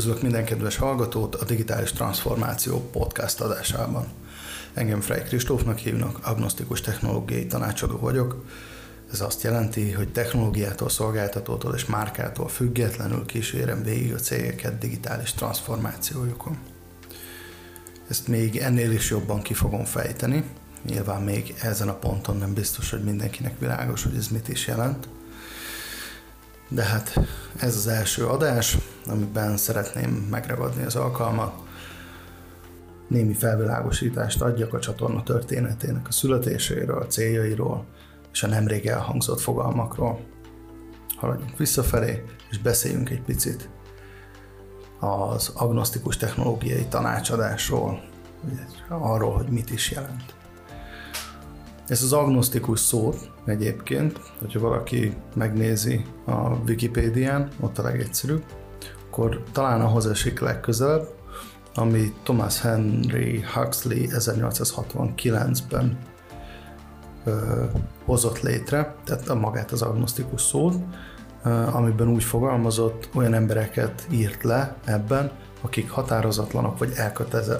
Üdvözlök minden kedves hallgatót a Digitális Transformáció podcast adásában. Engem Frey Kristófnak hívnak, agnosztikus technológiai tanácsadó vagyok. Ez azt jelenti, hogy technológiától, szolgáltatótól és márkától függetlenül kísérem végig a cégeket digitális transformációjukon. Ezt még ennél is jobban ki fogom fejteni. Nyilván még ezen a ponton nem biztos, hogy mindenkinek világos, hogy ez mit is jelent – de hát ez az első adás, amiben szeretném megragadni az alkalmat, némi felvilágosítást adjak a csatorna történetének a születéséről, a céljairól és a nemrég elhangzott fogalmakról. Haladjunk visszafelé, és beszéljünk egy picit az agnosztikus technológiai tanácsadásról, arról, hogy mit is jelent. Ez az agnosztikus szó egyébként, hogyha valaki megnézi a Wikipédián, ott a legegyszerűbb, akkor talán ahhoz esik legközelebb, ami Thomas Henry Huxley 1869-ben ö, hozott létre, tehát a magát az agnosztikus szót, ö, amiben úgy fogalmazott, olyan embereket írt le ebben, akik határozatlanok vagy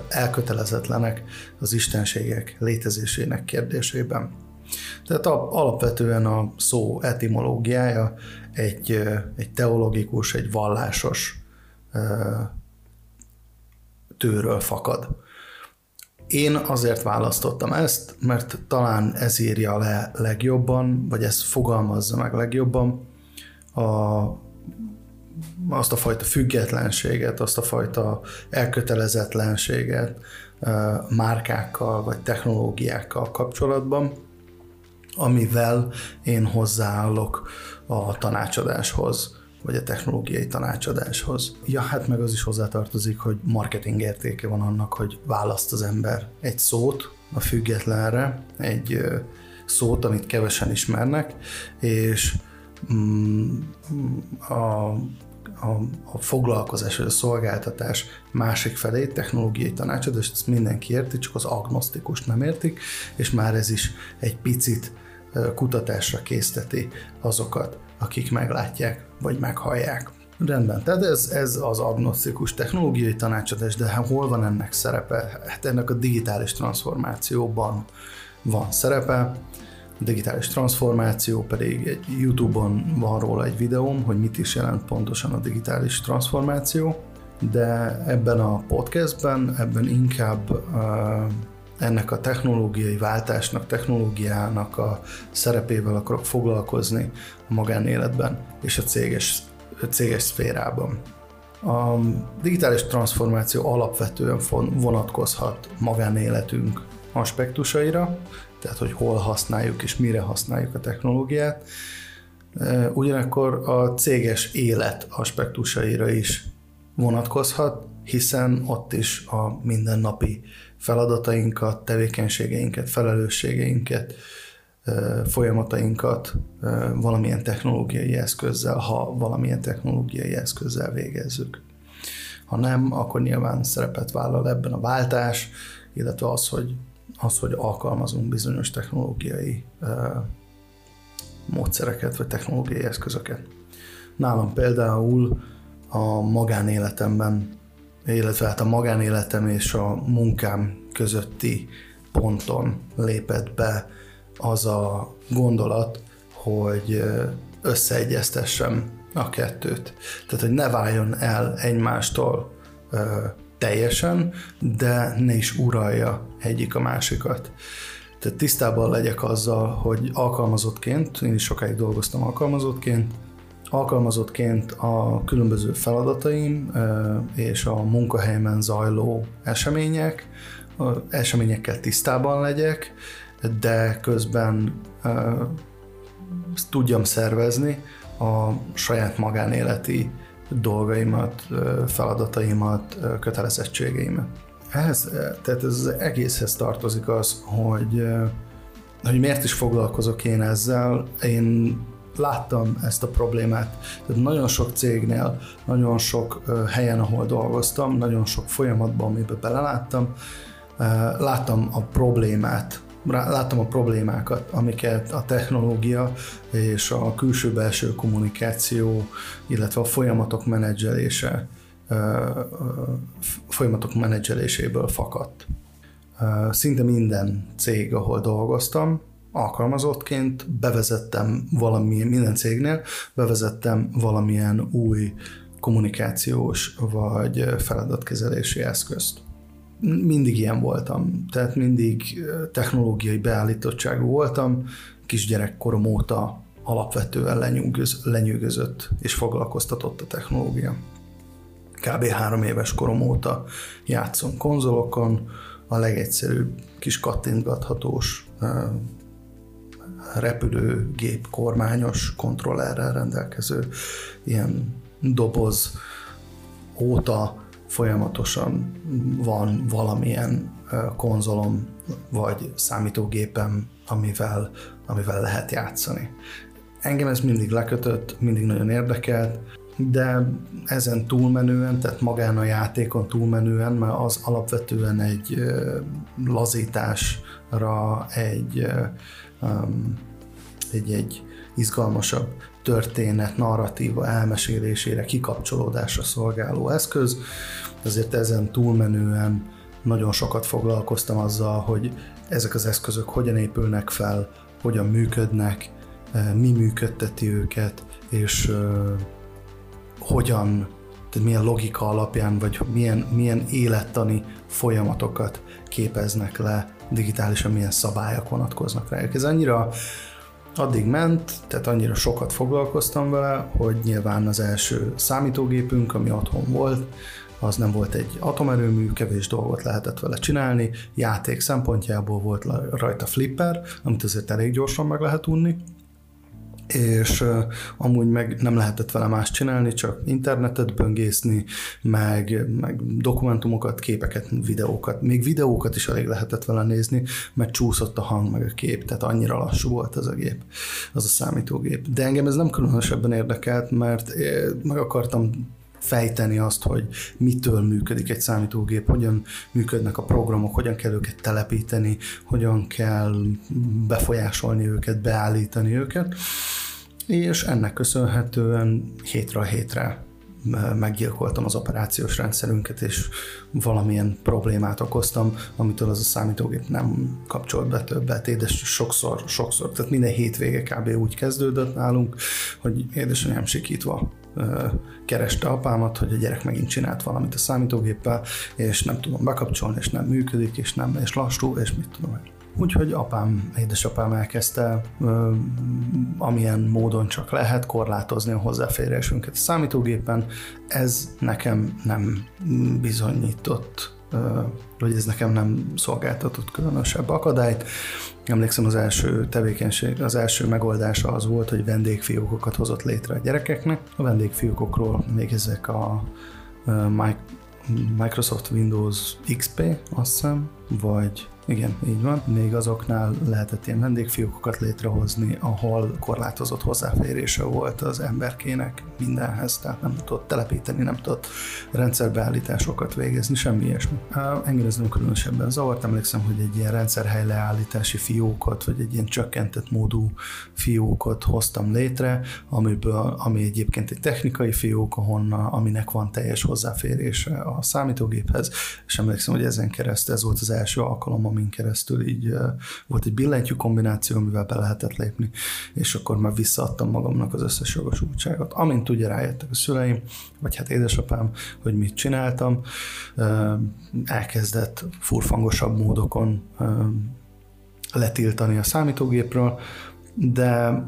elkötelezetlenek az istenségek létezésének kérdésében. Tehát alapvetően a szó etimológiája egy, egy teológikus, egy vallásos tőről fakad. Én azért választottam ezt, mert talán ez írja le legjobban, vagy ez fogalmazza meg legjobban a azt a fajta függetlenséget, azt a fajta elkötelezetlenséget márkákkal vagy technológiákkal kapcsolatban, amivel én hozzáállok a tanácsadáshoz, vagy a technológiai tanácsadáshoz. Ja, hát meg az is hozzátartozik, hogy marketing értéke van annak, hogy választ az ember egy szót a függetlenre, egy szót, amit kevesen ismernek, és mm, a a, a foglalkozás vagy a szolgáltatás másik felé, technológiai tanácsadás, ezt mindenki érti, csak az agnosztikus nem értik, és már ez is egy picit kutatásra készteti azokat, akik meglátják vagy meghallják. Rendben, tehát ez, ez az agnosztikus technológiai tanácsadás, de hát hol van ennek szerepe? Hát ennek a digitális transformációban van szerepe, digitális transformáció pedig egy YouTube-on van róla egy videóm, hogy mit is jelent pontosan a digitális transformáció, de ebben a podcastben, ebben inkább ennek a technológiai váltásnak, technológiának a szerepével akarok foglalkozni a magánéletben és a céges, a céges szférában. A digitális transformáció alapvetően vonatkozhat magánéletünk aspektusaira, tehát hogy hol használjuk és mire használjuk a technológiát. Ugyanakkor a céges élet aspektusaira is vonatkozhat, hiszen ott is a mindennapi feladatainkat, tevékenységeinket, felelősségeinket, folyamatainkat valamilyen technológiai eszközzel, ha valamilyen technológiai eszközzel végezzük. Ha nem, akkor nyilván szerepet vállal ebben a váltás, illetve az, hogy az, hogy alkalmazunk bizonyos technológiai módszereket vagy technológiai eszközöket. Nálam például a magánéletemben, illetve hát a magánéletem és a munkám közötti ponton lépett be az a gondolat, hogy összeegyeztessem a kettőt. Tehát, hogy ne váljon el egymástól teljesen, de ne is uralja egyik a másikat. Tehát tisztában legyek azzal, hogy alkalmazottként, én is sokáig dolgoztam alkalmazottként, alkalmazottként a különböző feladataim és a munkahelyemen zajló események, eseményekkel tisztában legyek, de közben tudjam szervezni a saját magánéleti dolgaimat, feladataimat, kötelezettségeimet. Ehhez, tehát ez az egészhez tartozik az, hogy, hogy miért is foglalkozok én ezzel. Én láttam ezt a problémát. Tehát nagyon sok cégnél, nagyon sok helyen, ahol dolgoztam, nagyon sok folyamatban, amiben beleláttam, láttam a problémát láttam a problémákat, amiket a technológia és a külső-belső kommunikáció, illetve a folyamatok menedzselése folyamatok menedzseléséből fakadt. Szinte minden cég, ahol dolgoztam, alkalmazottként bevezettem valamilyen, minden cégnél bevezettem valamilyen új kommunikációs vagy feladatkezelési eszközt. Mindig ilyen voltam, tehát mindig technológiai beállítottságú voltam, kisgyerekkorom óta alapvetően lenyűgöz, lenyűgözött és foglalkoztatott a technológia. Kb. három éves korom óta játszom konzolokon, a legegyszerűbb kis kattintgathatós repülőgép kormányos kontrollerrel rendelkező ilyen doboz óta folyamatosan van valamilyen konzolom vagy számítógépem, amivel, amivel lehet játszani. Engem ez mindig lekötött, mindig nagyon érdekelt, de ezen túlmenően, tehát magán a játékon túlmenően, mert az alapvetően egy lazításra, egy, egy, egy izgalmasabb történet, narratíva elmesélésére, kikapcsolódásra szolgáló eszköz. Ezért ezen túlmenően nagyon sokat foglalkoztam azzal, hogy ezek az eszközök hogyan épülnek fel, hogyan működnek, mi működteti őket, és hogyan, tehát milyen logika alapján, vagy milyen, milyen élettani folyamatokat képeznek le digitálisan, milyen szabályok vonatkoznak rájuk. Ez annyira addig ment, tehát annyira sokat foglalkoztam vele, hogy nyilván az első számítógépünk, ami otthon volt, az nem volt egy atomerőmű, kevés dolgot lehetett vele csinálni, játék szempontjából volt rajta flipper, amit azért elég gyorsan meg lehet unni, és amúgy meg nem lehetett vele más csinálni, csak internetet böngészni, meg, meg dokumentumokat, képeket, videókat. Még videókat is elég lehetett vele nézni, mert csúszott a hang meg a kép, tehát annyira lassú volt ez a gép, az a számítógép. De engem ez nem különösebben érdekelt, mert meg akartam fejteni azt, hogy mitől működik egy számítógép, hogyan működnek a programok, hogyan kell őket telepíteni, hogyan kell befolyásolni őket, beállítani őket, és ennek köszönhetően hétről hétre meggyilkoltam az operációs rendszerünket, és valamilyen problémát okoztam, amitől az a számítógép nem kapcsolt be többet, édes sokszor, sokszor, tehát minden hétvége kb. úgy kezdődött nálunk, hogy édesanyám sikítva kereste apámat, hogy a gyerek megint csinált valamit a számítógéppel, és nem tudom bekapcsolni, és nem működik, és nem, és lassú, és mit tudom én. Úgyhogy apám, édesapám elkezdte amilyen módon csak lehet korlátozni a hozzáférésünket a számítógépen. Ez nekem nem bizonyított hogy ez nekem nem szolgáltatott különösebb akadályt. Emlékszem az első tevékenység, az első megoldása az volt, hogy vendégfiókokat hozott létre a gyerekeknek. A vendégfiókokról még ezek a Microsoft Windows XP, azt hiszem, vagy igen, így van. Még azoknál lehetett ilyen vendégfiókokat létrehozni, ahol korlátozott hozzáférése volt az emberkének mindenhez, tehát nem tudott telepíteni, nem tudott rendszerbeállításokat végezni, semmi ilyesmi. Engem ez nem különösebben zavart, emlékszem, hogy egy ilyen rendszerhelyleállítási fiókot, vagy egy ilyen csökkentett módú fiókot hoztam létre, amiből, ami egyébként egy technikai fiók, ahonnan, aminek van teljes hozzáférése a számítógéphez, és emlékszem, hogy ezen keresztül ez volt az első alkalom, amin keresztül így volt egy billentyű kombináció, amivel be lehetett lépni, és akkor már visszaadtam magamnak az összes jogosultságot. Amint ugye rájöttek a szüleim, vagy hát édesapám, hogy mit csináltam, elkezdett furfangosabb módokon letiltani a számítógépről, de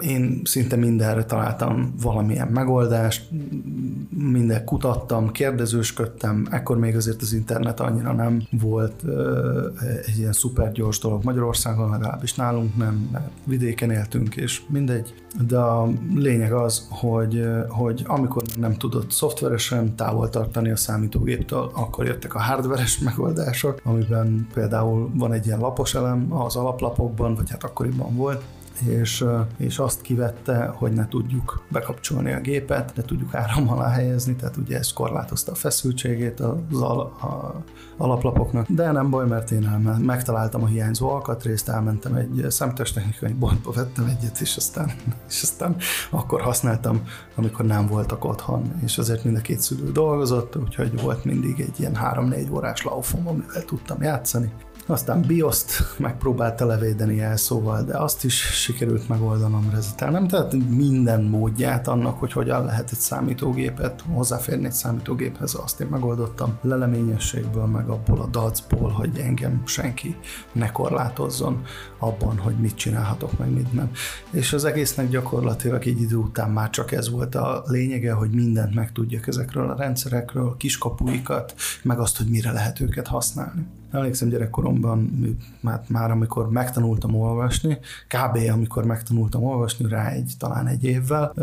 én szinte mindenre találtam valamilyen megoldást, minden kutattam, kérdezősködtem, ekkor még azért az internet annyira nem volt egy ilyen szuper gyors dolog Magyarországon, legalábbis nálunk nem, mert vidéken éltünk, és mindegy. De a lényeg az, hogy, hogy amikor nem tudott szoftveresen távol tartani a számítógéptől, akkor jöttek a hardveres megoldások, amiben például van egy ilyen lapos elem az alaplapokban, vagy hát akkoriban volt, és, és azt kivette, hogy ne tudjuk bekapcsolni a gépet, ne tudjuk áram alá helyezni, tehát ugye ez korlátozta a feszültségét az al- a alaplapoknak, de nem baj, mert én elmen, megtaláltam a hiányzó alkatrészt, elmentem egy számítástechnikai boltba, vettem egyet, és aztán, és aztán akkor használtam, amikor nem voltak otthon, és azért mind a két szülő dolgozott, úgyhogy volt mindig egy ilyen 3-4 órás laufom, amivel tudtam játszani, aztán BIOS-t megpróbálta levédeni szóval, de azt is sikerült megoldanom rezetelnem. Tehát minden módját annak, hogy hogyan lehet egy számítógépet hozzáférni egy számítógéphez, azt én megoldottam leleményességből, meg abból a dacból, hogy engem senki ne korlátozzon abban, hogy mit csinálhatok, meg mit nem. És az egésznek gyakorlatilag egy idő után már csak ez volt a lényege, hogy mindent megtudjak ezekről a rendszerekről, kiskapuikat, meg azt, hogy mire lehet őket használni. Emlékszem gyerekkoromban, már, már amikor megtanultam olvasni, kb. amikor megtanultam olvasni, rá egy, talán egy évvel,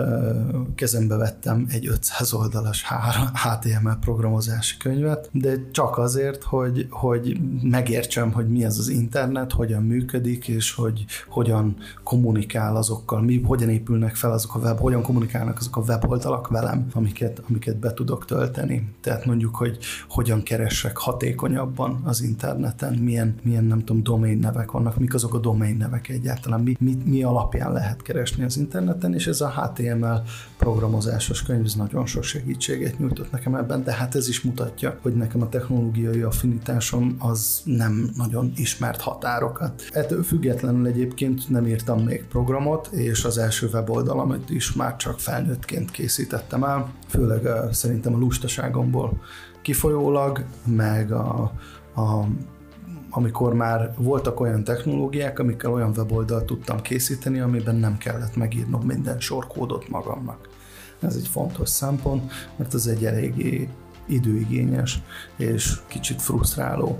kezembe vettem egy 500 oldalas HTML programozási könyvet, de csak azért, hogy, hogy megértsem, hogy mi ez az internet, hogyan működik, és hogy hogyan kommunikál azokkal, mi, hogyan épülnek fel azok a web, hogyan kommunikálnak azok a weboldalak velem, amiket, amiket be tudok tölteni. Tehát mondjuk, hogy hogyan keresek hatékonyabban az internet interneten, milyen, milyen nem tudom, domain nevek vannak, mik azok a domain nevek egyáltalán, mi, mi, mi alapján lehet keresni az interneten, és ez a HTML programozásos könyv ez nagyon sok segítséget nyújtott nekem ebben, de hát ez is mutatja, hogy nekem a technológiai affinitásom az nem nagyon ismert határokat. Ettől függetlenül egyébként nem írtam még programot, és az első weboldalamat is már csak felnőttként készítettem el, főleg szerintem a lustaságomból kifolyólag, meg a, a, amikor már voltak olyan technológiák, amikkel olyan weboldalt tudtam készíteni, amiben nem kellett megírnom minden sorkódot magamnak. Ez egy fontos szempont, mert ez egy eléggé időigényes és kicsit frusztráló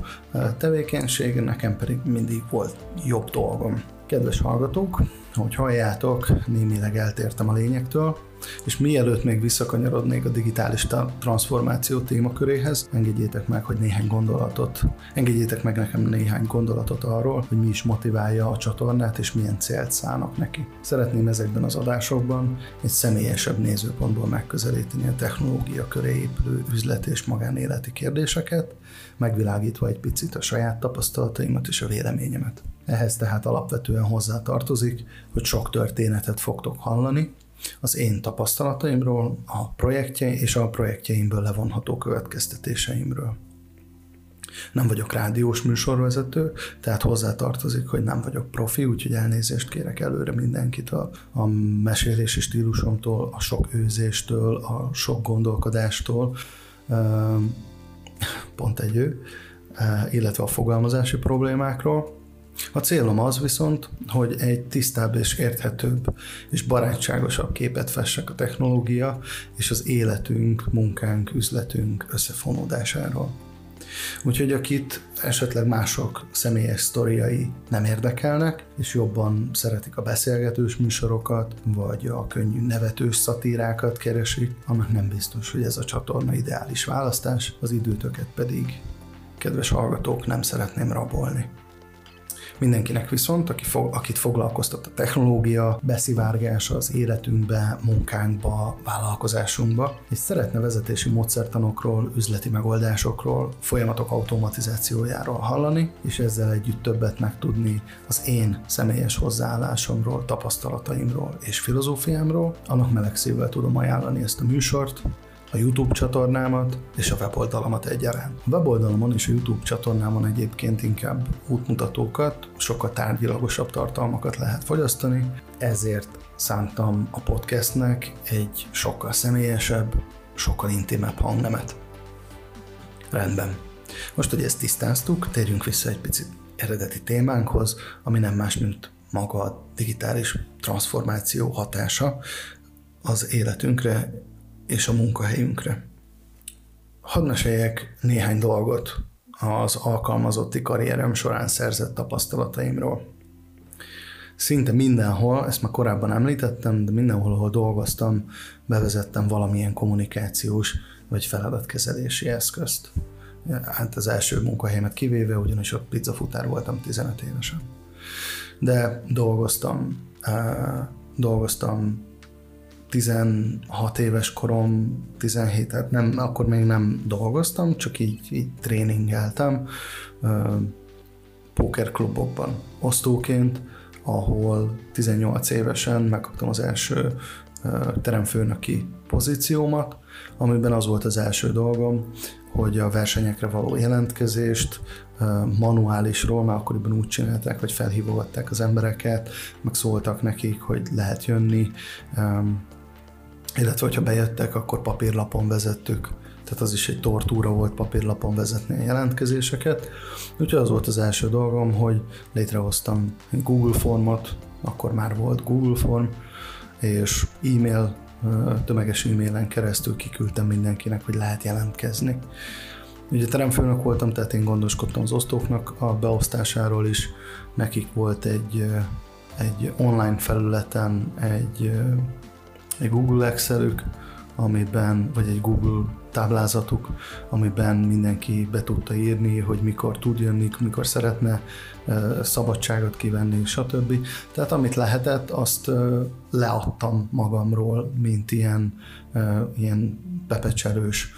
tevékenység, nekem pedig mindig volt jobb dolgom. Kedves hallgatók, hogy halljátok, némileg eltértem a lényektől, és mielőtt még visszakanyarodnék a digitális transformáció témaköréhez, engedjétek meg, hogy néhány gondolatot, engedjétek meg nekem néhány gondolatot arról, hogy mi is motiválja a csatornát, és milyen célt szánok neki. Szeretném ezekben az adásokban egy személyesebb nézőpontból megközelíteni a technológia köré épülő üzlet és magánéleti kérdéseket, megvilágítva egy picit a saját tapasztalataimat és a véleményemet. Ehhez tehát alapvetően hozzá tartozik, hogy sok történetet fogtok hallani, az én tapasztalataimról, a projektje és a projektjeimből levonható következtetéseimről. Nem vagyok rádiós műsorvezető, tehát hozzátartozik, hogy nem vagyok profi, úgyhogy elnézést kérek előre mindenkit a, mesélési stílusomtól, a sok őzéstől, a sok gondolkodástól, pont egy ő, illetve a fogalmazási problémákról. A célom az viszont, hogy egy tisztább és érthetőbb és barátságosabb képet fessek a technológia és az életünk, munkánk, üzletünk összefonódásáról. Úgyhogy akit esetleg mások személyes sztoriai nem érdekelnek, és jobban szeretik a beszélgetős műsorokat, vagy a könnyű nevetős szatírákat keresik, annak nem biztos, hogy ez a csatorna ideális választás, az időtöket pedig, kedves hallgatók, nem szeretném rabolni. Mindenkinek viszont, aki fog, akit foglalkoztat a technológia, beszivárgása az életünkbe, munkánkba, vállalkozásunkba, és szeretne vezetési módszertanokról, üzleti megoldásokról, folyamatok automatizációjáról hallani, és ezzel együtt többet megtudni az én személyes hozzáállásomról, tapasztalataimról és filozófiámról, annak meleg szívvel tudom ajánlani ezt a műsort, a YouTube csatornámat és a weboldalamat egyaránt. A weboldalamon és a YouTube csatornámon egyébként inkább útmutatókat, sokkal tárgyilagosabb tartalmakat lehet fogyasztani, ezért szántam a podcastnek egy sokkal személyesebb, sokkal intimebb hangnemet. Rendben. Most, hogy ezt tisztáztuk, térjünk vissza egy picit eredeti témánkhoz, ami nem más, mint maga a digitális transformáció hatása az életünkre és a munkahelyünkre. Hadd meséljek néhány dolgot az alkalmazotti karrierem során szerzett tapasztalataimról. Szinte mindenhol, ezt már korábban említettem, de mindenhol, ahol dolgoztam, bevezettem valamilyen kommunikációs vagy feladatkezelési eszközt. Hát az első munkahelyemet kivéve, ugyanis ott pizzafutár voltam 15 évesen. De dolgoztam dolgoztam 16 éves korom, 17, tehát nem, akkor még nem dolgoztam, csak így, így tréningeltem pókerklubokban osztóként, ahol 18 évesen megkaptam az első teremfőnöki pozíciómat, amiben az volt az első dolgom, hogy a versenyekre való jelentkezést manuálisról, már akkoriban úgy csinálták, hogy felhívogatták az embereket, meg szóltak nekik, hogy lehet jönni, illetve hogyha bejöttek, akkor papírlapon vezettük, tehát az is egy tortúra volt papírlapon vezetni a jelentkezéseket. Úgyhogy az volt az első dolgom, hogy létrehoztam Google formot, akkor már volt Google form, és e-mail, tömeges e-mailen keresztül kiküldtem mindenkinek, hogy lehet jelentkezni. Ugye teremfőnök voltam, tehát én gondoskodtam az osztóknak a beosztásáról is. Nekik volt egy, egy online felületen egy, egy Google Excelük, amiben, vagy egy Google táblázatuk, amiben mindenki be tudta írni, hogy mikor tud jönni, mikor szeretne szabadságot kivenni, stb. Tehát amit lehetett, azt leadtam magamról, mint ilyen, ilyen pepecserős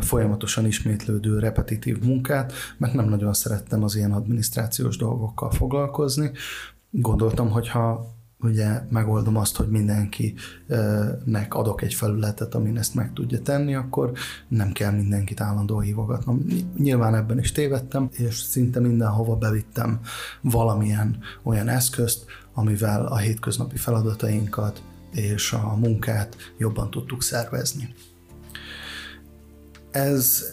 folyamatosan ismétlődő repetitív munkát, mert nem nagyon szerettem az ilyen adminisztrációs dolgokkal foglalkozni. Gondoltam, hogy ha ugye megoldom azt, hogy mindenkinek adok egy felületet, amin ezt meg tudja tenni, akkor nem kell mindenkit állandóan hívogatnom. Nyilván ebben is tévedtem, és szinte mindenhova bevittem valamilyen olyan eszközt, amivel a hétköznapi feladatainkat és a munkát jobban tudtuk szervezni. Ez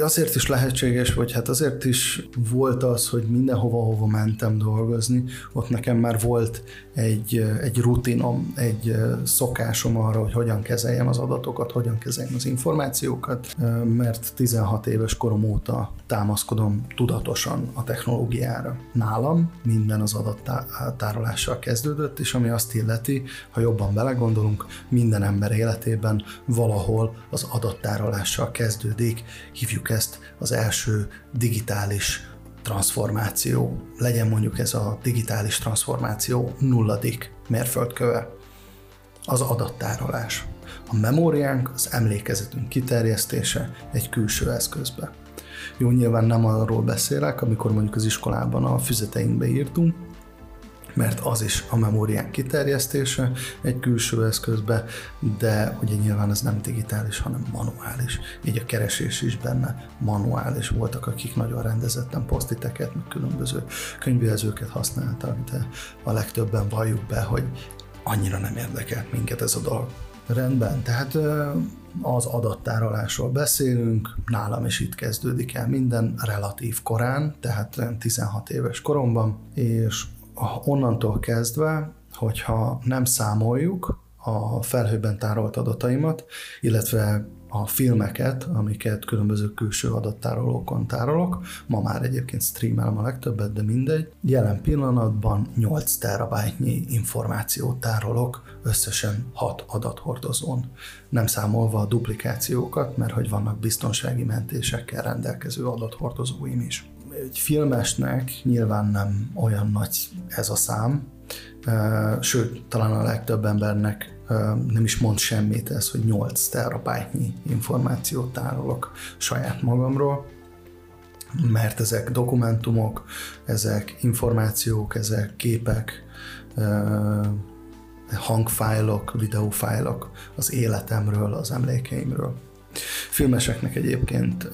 azért is lehetséges, vagy hát azért is volt az, hogy mindenhova, hova mentem dolgozni, ott nekem már volt egy, egy rutinom, egy szokásom arra, hogy hogyan kezeljem az adatokat, hogyan kezeljem az információkat, mert 16 éves korom óta támaszkodom tudatosan a technológiára. Nálam minden az adattárolással kezdődött, és ami azt illeti, ha jobban belegondolunk, minden ember életében valahol az adattárolással kezdődik, hívjuk ezt az első digitális transformáció, legyen mondjuk ez a digitális transformáció nulladik mérföldköve, az adattárolás. A memóriánk, az emlékezetünk kiterjesztése egy külső eszközbe. Jó, nyilván nem arról beszélek, amikor mondjuk az iskolában a füzeteinkbe írtunk, mert az is a memórián kiterjesztése egy külső eszközbe, de ugye nyilván ez nem digitális, hanem manuális. Így a keresés is benne manuális. Voltak, akik nagyon rendezetten posztiteket, meg különböző könyvjelzőket használtak, de a legtöbben valljuk be, hogy annyira nem érdekelt minket ez a dolog. Rendben, tehát az adattárolásról beszélünk, nálam is itt kezdődik el minden relatív korán, tehát 16 éves koromban, és onnantól kezdve, hogyha nem számoljuk a felhőben tárolt adataimat, illetve a filmeket, amiket különböző külső adattárolókon tárolok, ma már egyébként streamelem a legtöbbet, de mindegy. Jelen pillanatban 8 terabájtnyi információt tárolok összesen 6 adathordozón. Nem számolva a duplikációkat, mert hogy vannak biztonsági mentésekkel rendelkező adathordozóim is egy filmesnek nyilván nem olyan nagy ez a szám, sőt, talán a legtöbb embernek nem is mond semmit ez, hogy 8 terabájtnyi információt tárolok saját magamról, mert ezek dokumentumok, ezek információk, ezek képek, hangfájlok, videófájlok az életemről, az emlékeimről. Filmeseknek egyébként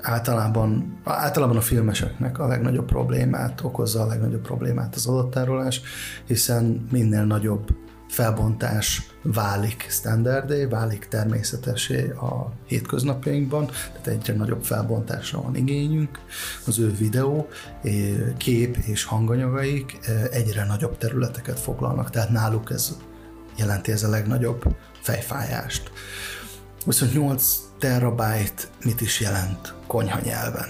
általában, általában a filmeseknek a legnagyobb problémát okozza a legnagyobb problémát az adattárolás, hiszen minél nagyobb felbontás válik standardé, válik természetesé a hétköznapjainkban, tehát egyre nagyobb felbontásra van igényünk. Az ő videó, kép és hanganyagaik egyre nagyobb területeket foglalnak, tehát náluk ez jelenti ez a legnagyobb fejfájást. Viszont 8 terabyte mit is jelent konyha nyelven.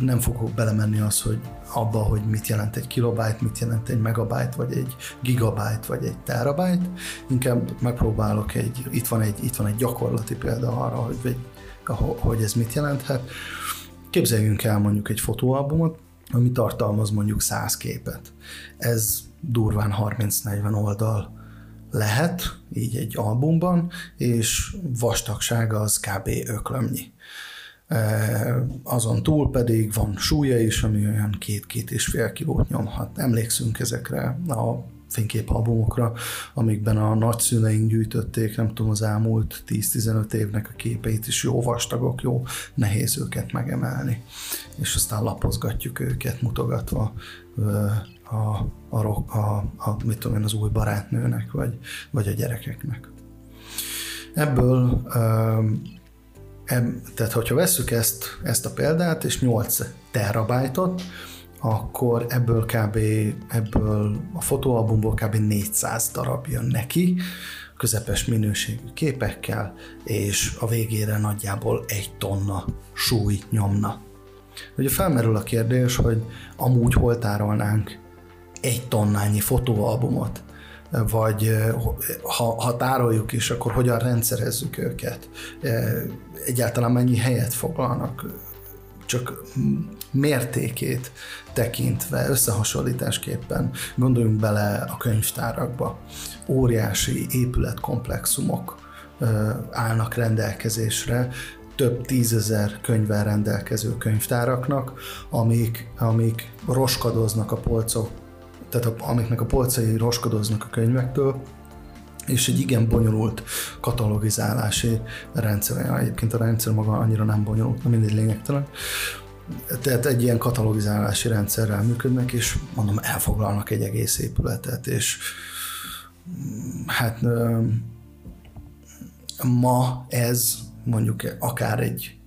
Nem fogok belemenni az, hogy abba, hogy mit jelent egy kilobyte, mit jelent egy megabyte, vagy egy gigabyte, vagy egy terabyte. Inkább megpróbálok egy, itt van egy, itt van egy gyakorlati példa arra, hogy, hogy ez mit jelenthet. Képzeljünk el mondjuk egy fotóalbumot, ami tartalmaz mondjuk 100 képet. Ez durván 30-40 oldal lehet, így egy albumban, és vastagsága az kb. öklömnyi. Azon túl pedig van súlya is, ami olyan két-két és fél kilót nyomhat. Emlékszünk ezekre a fényképalbumokra, amikben a nagyszüleink gyűjtötték, nem tudom, az elmúlt 10-15 évnek a képeit is jó vastagok, jó nehéz őket megemelni. És aztán lapozgatjuk őket, mutogatva a, a, a, a, mit tudom én, az új barátnőnek, vagy, vagy a gyerekeknek. Ebből tehát, hogyha vesszük ezt, ezt a példát, és 8 terabájtot, akkor ebből kb. ebből a fotóalbumból kb. 400 darab jön neki, közepes minőségű képekkel, és a végére nagyjából egy tonna súly nyomna. Ugye felmerül a kérdés, hogy amúgy hol tárolnánk egy tonnányi fotóalbumot, vagy ha, ha tároljuk is, akkor hogyan rendszerezzük őket, egyáltalán mennyi helyet foglalnak, csak mértékét tekintve, összehasonlításképpen gondoljunk bele a könyvtárakba. Óriási épületkomplexumok állnak rendelkezésre, több tízezer könyvvel rendelkező könyvtáraknak, amik, amik roskadoznak a polcok, tehát a, amiknek a polcai roskadoznak a könyvektől, és egy igen bonyolult katalogizálási rendszer. Egyébként a rendszer maga annyira nem bonyolult, mindegy lényegtelen. Tehát egy ilyen katalogizálási rendszerrel működnek, és mondom, elfoglalnak egy egész épületet, és mm, hát ma ez mondjuk akár egy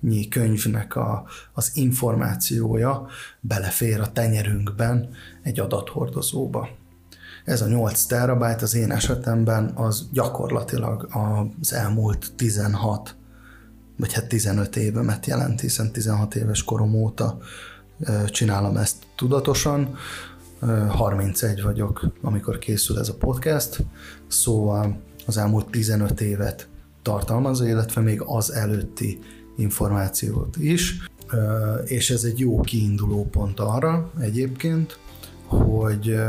könyvtárnyi könyvnek a, az információja belefér a tenyerünkben egy adathordozóba. Ez a 8 terabyte az én esetemben az gyakorlatilag az elmúlt 16 vagy hát 15 évemet jelent, hiszen 16 éves korom óta csinálom ezt tudatosan. 31 vagyok, amikor készül ez a podcast, szóval az elmúlt 15 évet tartalmazza, illetve még az előtti információt is, és ez egy jó kiinduló pont arra egyébként, hogy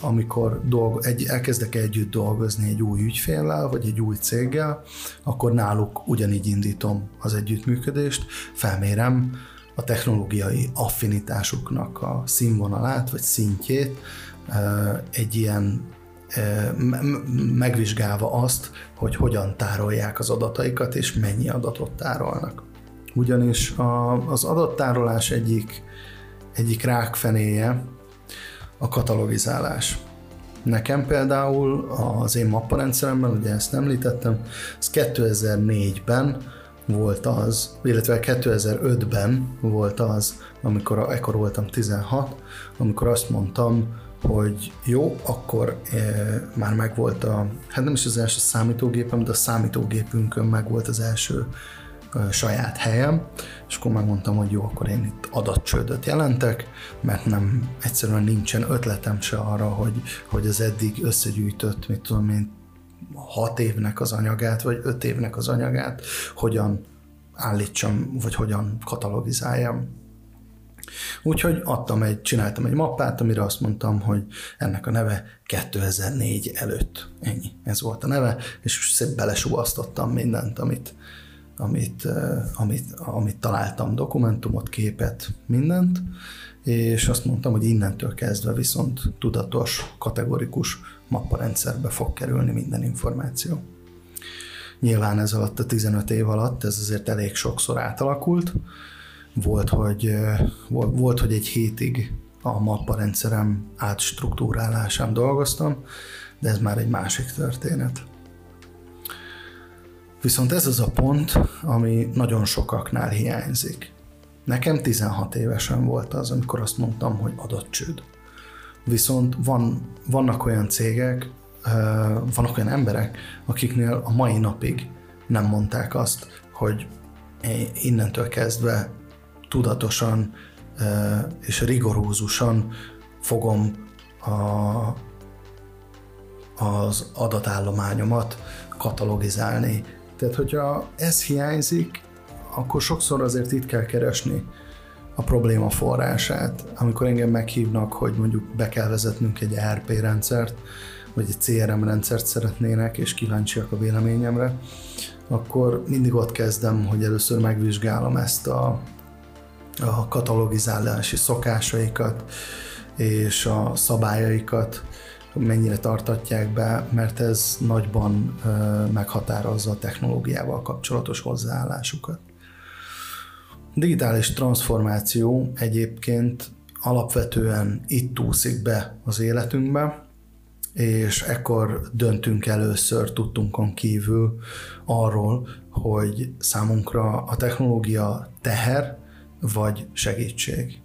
amikor dolgo, egy, elkezdek együtt dolgozni egy új ügyféllel, vagy egy új céggel, akkor náluk ugyanígy indítom az együttműködést, felmérem a technológiai affinitásuknak a színvonalát, vagy szintjét, egy ilyen megvizsgálva azt, hogy hogyan tárolják az adataikat, és mennyi adatot tárolnak. Ugyanis az adattárolás egyik, egyik rákfenéje, a katalogizálás. Nekem például az én mapparendszeremben, ugye ezt említettem, ez 2004-ben volt az, illetve 2005-ben volt az, amikor ekkor voltam 16, amikor azt mondtam, hogy jó, akkor e, már megvolt a, hát nem is az első számítógépem, de a számítógépünkön megvolt az első saját helyem, és akkor megmondtam, hogy jó, akkor én itt adatcsődöt jelentek, mert nem, egyszerűen nincsen ötletem se arra, hogy, hogy az eddig összegyűjtött, mit tudom én, hat évnek az anyagát, vagy öt évnek az anyagát, hogyan állítsam, vagy hogyan katalogizáljam. Úgyhogy adtam egy, csináltam egy mappát, amire azt mondtam, hogy ennek a neve 2004 előtt. Ennyi. Ez volt a neve, és szép belesúvasztottam mindent, amit, amit, amit, amit találtam, dokumentumot, képet, mindent, és azt mondtam, hogy innentől kezdve viszont tudatos, kategorikus mapparendszerbe fog kerülni minden információ. Nyilván ez alatt a 15 év alatt ez azért elég sokszor átalakult. Volt, hogy, volt, hogy egy hétig a mapparendszerem átstruktúrálásán dolgoztam, de ez már egy másik történet. Viszont ez az a pont, ami nagyon sokaknál hiányzik. Nekem 16 évesen volt az, amikor azt mondtam, hogy adott csőd. Viszont van, vannak olyan cégek, vannak olyan emberek, akiknél a mai napig nem mondták azt, hogy innentől kezdve tudatosan és rigorózusan fogom a, az adatállományomat katalogizálni, tehát, hogyha ez hiányzik, akkor sokszor azért itt kell keresni a probléma forrását. Amikor engem meghívnak, hogy mondjuk be kell vezetnünk egy ERP rendszert, vagy egy CRM rendszert szeretnének, és kíváncsiak a véleményemre, akkor mindig ott kezdem, hogy először megvizsgálom ezt a, a katalogizálási szokásaikat és a szabályaikat, mennyire tartatják be, mert ez nagyban meghatározza a technológiával kapcsolatos hozzáállásukat. Digitális transformáció egyébként alapvetően itt úszik be az életünkbe, és ekkor döntünk először tudtunkon kívül arról, hogy számunkra a technológia teher vagy segítség.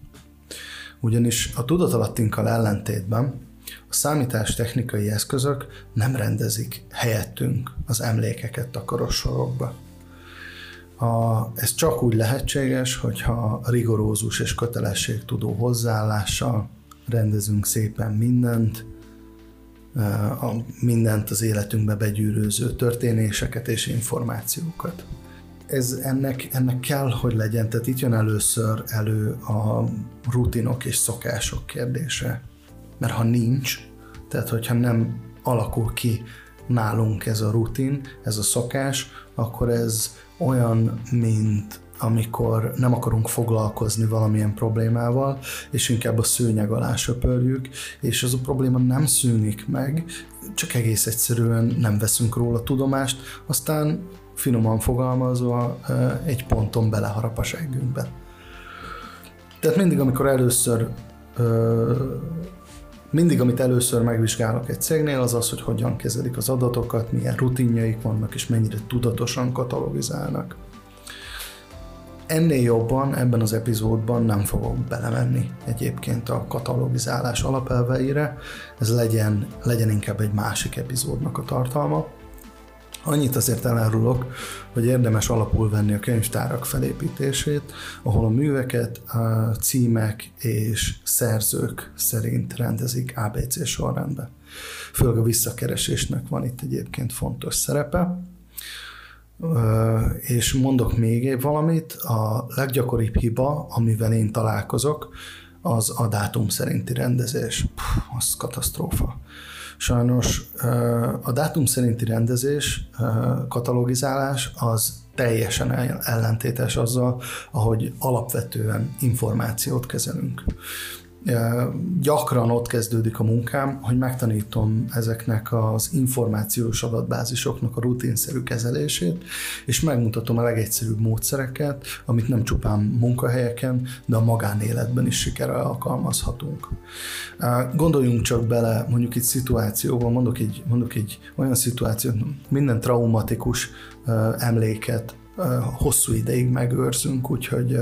Ugyanis a tudatalattinkkal ellentétben a számítás technikai eszközök nem rendezik helyettünk az emlékeket takaros sorokba. A, ez csak úgy lehetséges, hogyha rigorózus és kötelességtudó hozzáállással rendezünk szépen mindent, a, mindent az életünkbe begyűrőző történéseket és információkat. Ez ennek, ennek kell, hogy legyen, tehát itt jön először elő a rutinok és szokások kérdése. Mert ha nincs, tehát hogyha nem alakul ki nálunk ez a rutin, ez a szokás, akkor ez olyan, mint amikor nem akarunk foglalkozni valamilyen problémával, és inkább a szőnyeg alá söpörjük, és az a probléma nem szűnik meg, csak egész egyszerűen nem veszünk róla tudomást, aztán finoman fogalmazva egy ponton beleharap a seggünkbe. Tehát mindig, amikor először mindig, amit először megvizsgálok egy cégnél, az az, hogy hogyan kezelik az adatokat, milyen rutinjaik vannak, és mennyire tudatosan katalogizálnak. Ennél jobban ebben az epizódban nem fogok belemenni egyébként a katalogizálás alapelveire, ez legyen, legyen inkább egy másik epizódnak a tartalma. Annyit azért elárulok, hogy érdemes alapul venni a könyvtárak felépítését, ahol a műveket a címek és szerzők szerint rendezik ABC sorrendben. Főleg a visszakeresésnek van itt egyébként fontos szerepe. És mondok még valamit, a leggyakoribb hiba, amivel én találkozok, az a dátum szerinti rendezés. Puh, az katasztrófa. Sajnos a dátum szerinti rendezés, katalogizálás az teljesen ellentétes azzal, ahogy alapvetően információt kezelünk gyakran ott kezdődik a munkám, hogy megtanítom ezeknek az információs adatbázisoknak a rutinszerű kezelését, és megmutatom a legegyszerűbb módszereket, amit nem csupán munkahelyeken, de a magánéletben is sikerrel alkalmazhatunk. Gondoljunk csak bele, mondjuk egy szituációban, mondok egy, mondok egy olyan szituációt, minden traumatikus emléket hosszú ideig megőrzünk, úgyhogy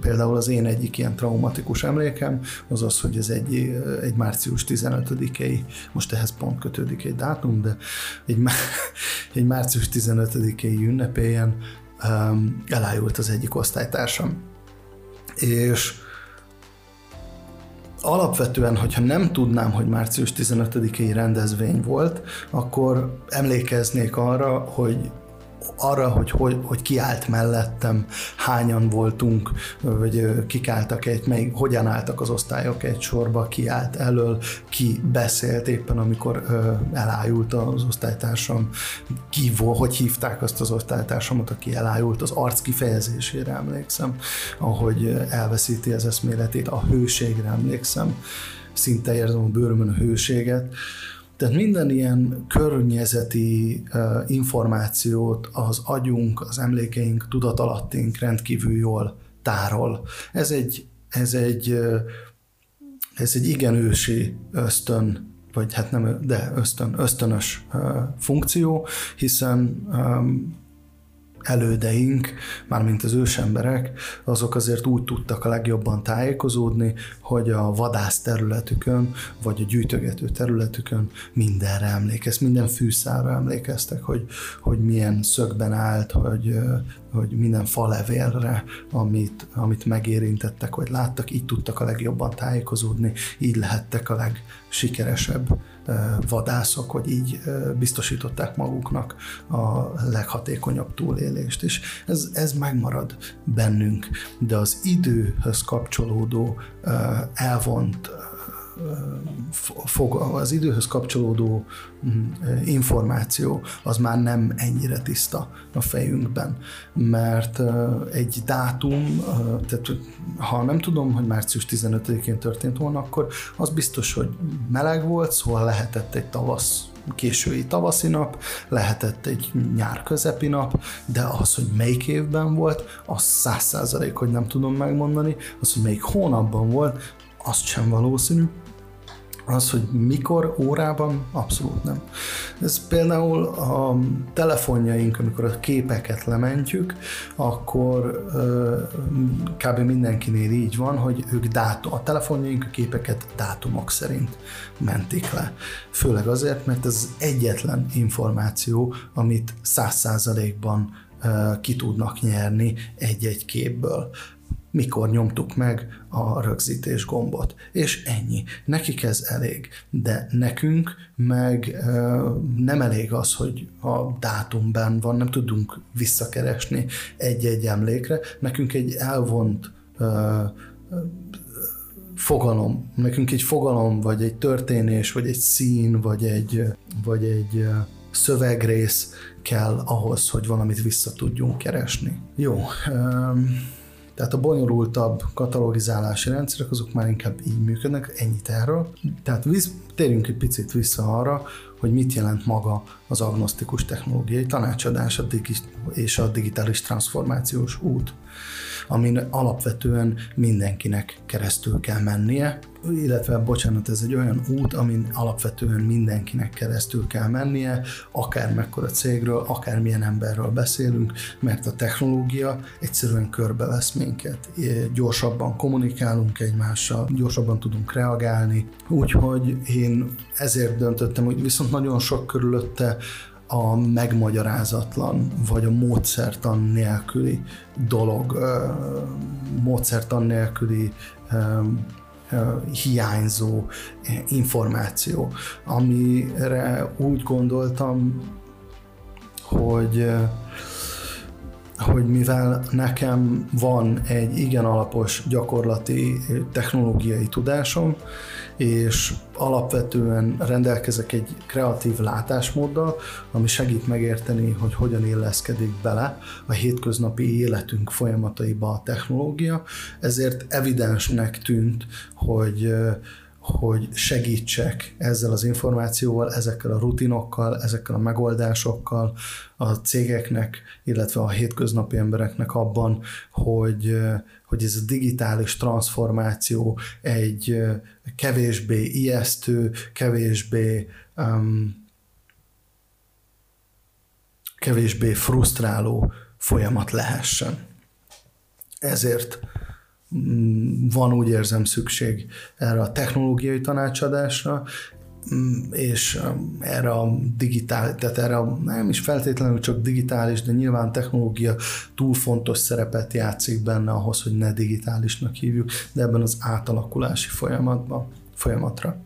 például az én egyik ilyen traumatikus emlékem az az, hogy ez egy, egy március 15-i, most ehhez pont kötődik egy dátum, de egy, egy március 15-i ünnepélyen elájult az egyik osztálytársam. És alapvetően, hogyha nem tudnám, hogy március 15-i rendezvény volt, akkor emlékeznék arra, hogy arra, hogy, hogy, hogy kiállt mellettem, hányan voltunk, vagy kik álltak egy, mely, hogyan álltak az osztályok egy sorba, ki állt elől, ki beszélt éppen, amikor elájult az osztálytársam, ki volt, hogy hívták azt az osztálytársamat, aki elájult, az arc kifejezésére emlékszem, ahogy elveszíti az eszméletét, a hőségre emlékszem, szinte érzem a bőrömön a hőséget, tehát minden ilyen környezeti információt az agyunk, az emlékeink, tudatalattink rendkívül jól tárol. Ez egy, ez egy, ez egy igen ősi ösztön, vagy hát nem, de ösztön, ösztönös funkció, hiszen elődeink, mármint az ősemberek, azok azért úgy tudtak a legjobban tájékozódni, hogy a vadász területükön, vagy a gyűjtögető területükön mindenre emlékez, minden fűszára emlékeztek, hogy, hogy milyen szögben állt, hogy, hogy minden falevélre, amit, amit megérintettek, vagy láttak, így tudtak a legjobban tájékozódni, így lehettek a legsikeresebb vadászok, hogy így biztosították maguknak a leghatékonyabb túlélést. És ez, ez megmarad bennünk, de az időhöz kapcsolódó elvont fog, az időhöz kapcsolódó mm, információ az már nem ennyire tiszta a fejünkben, mert egy dátum, tehát ha nem tudom, hogy március 15-én történt volna, akkor az biztos, hogy meleg volt, szóval lehetett egy tavasz késői tavaszi nap, lehetett egy nyár közepi nap, de az, hogy melyik évben volt, az száz százalék, hogy nem tudom megmondani, az, hogy melyik hónapban volt, azt sem valószínű. Az, hogy mikor, órában, abszolút nem. Ez például a telefonjaink, amikor a képeket lementjük, akkor kb. mindenkinél így van, hogy ők dátum, a telefonjaink a képeket dátumok szerint mentik le. Főleg azért, mert ez egyetlen információ, amit száz százalékban ki tudnak nyerni egy-egy képből mikor nyomtuk meg a rögzítés gombot. És ennyi. Nekik ez elég. De nekünk meg nem elég az, hogy a dátumban van, nem tudunk visszakeresni egy-egy emlékre. Nekünk egy elvont fogalom, nekünk egy fogalom, vagy egy történés, vagy egy szín, vagy egy, vagy egy szövegrész kell ahhoz, hogy valamit vissza tudjunk keresni. Jó, tehát a bonyolultabb katalogizálási rendszerek azok már inkább így működnek, ennyit erről. Tehát visz, térjünk egy picit vissza arra, hogy mit jelent maga az agnosztikus technológiai tanácsadás és a digitális transformációs út amin alapvetően mindenkinek keresztül kell mennie, illetve, bocsánat, ez egy olyan út, amin alapvetően mindenkinek keresztül kell mennie, akár mekkora cégről, akár milyen emberről beszélünk, mert a technológia egyszerűen körbevesz minket. Gyorsabban kommunikálunk egymással, gyorsabban tudunk reagálni, úgyhogy én ezért döntöttem, hogy viszont nagyon sok körülötte a megmagyarázatlan, vagy a módszertan nélküli dolog, módszertan nélküli hiányzó információ, amire úgy gondoltam, hogy hogy mivel nekem van egy igen alapos gyakorlati technológiai tudásom, és alapvetően rendelkezek egy kreatív látásmóddal, ami segít megérteni, hogy hogyan illeszkedik bele a hétköznapi életünk folyamataiba a technológia, ezért evidensnek tűnt, hogy hogy segítsek ezzel az információval, ezekkel a rutinokkal, ezekkel a megoldásokkal a cégeknek, illetve a hétköznapi embereknek abban, hogy, hogy ez a digitális transformáció egy kevésbé ijesztő, kevésbé um, kevésbé frusztráló folyamat lehessen. Ezért van úgy érzem szükség erre a technológiai tanácsadásra, mm, és um, erre a digitális, tehát erre a, nem is feltétlenül csak digitális, de nyilván technológia túl fontos szerepet játszik benne ahhoz, hogy ne digitálisnak hívjuk, de ebben az átalakulási folyamatban, folyamatra.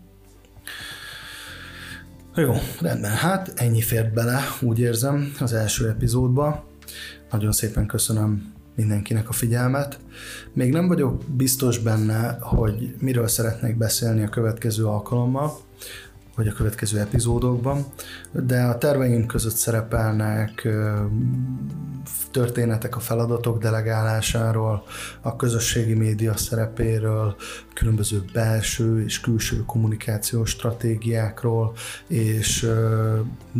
Jó, rendben, hát ennyi fért bele, úgy érzem, az első epizódba. Nagyon szépen köszönöm mindenkinek a figyelmet. Még nem vagyok biztos benne, hogy miről szeretnék beszélni a következő alkalommal, vagy a következő epizódokban, de a terveim között szerepelnek történetek a feladatok delegálásáról, a közösségi média szerepéről, különböző belső és külső kommunikációs stratégiákról, és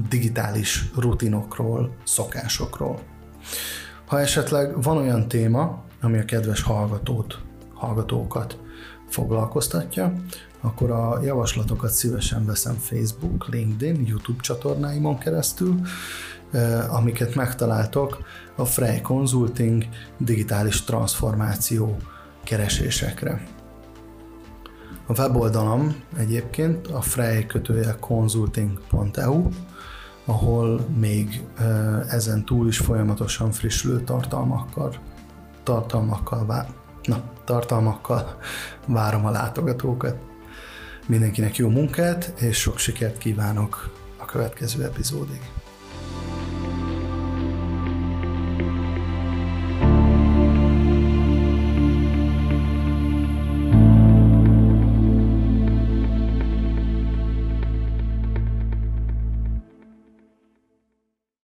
digitális rutinokról, szokásokról. Ha esetleg van olyan téma, ami a kedves hallgatót, hallgatókat foglalkoztatja, akkor a javaslatokat szívesen veszem Facebook, LinkedIn, YouTube csatornáimon keresztül, eh, amiket megtaláltok a Frey Consulting digitális transformáció keresésekre. A weboldalam egyébként a frey consulting.eu, ahol még ezen túl is folyamatosan frissülő tartalmakkal, tartalmakkal, vár, na, tartalmakkal várom a látogatókat. Mindenkinek jó munkát, és sok sikert kívánok a következő epizódig.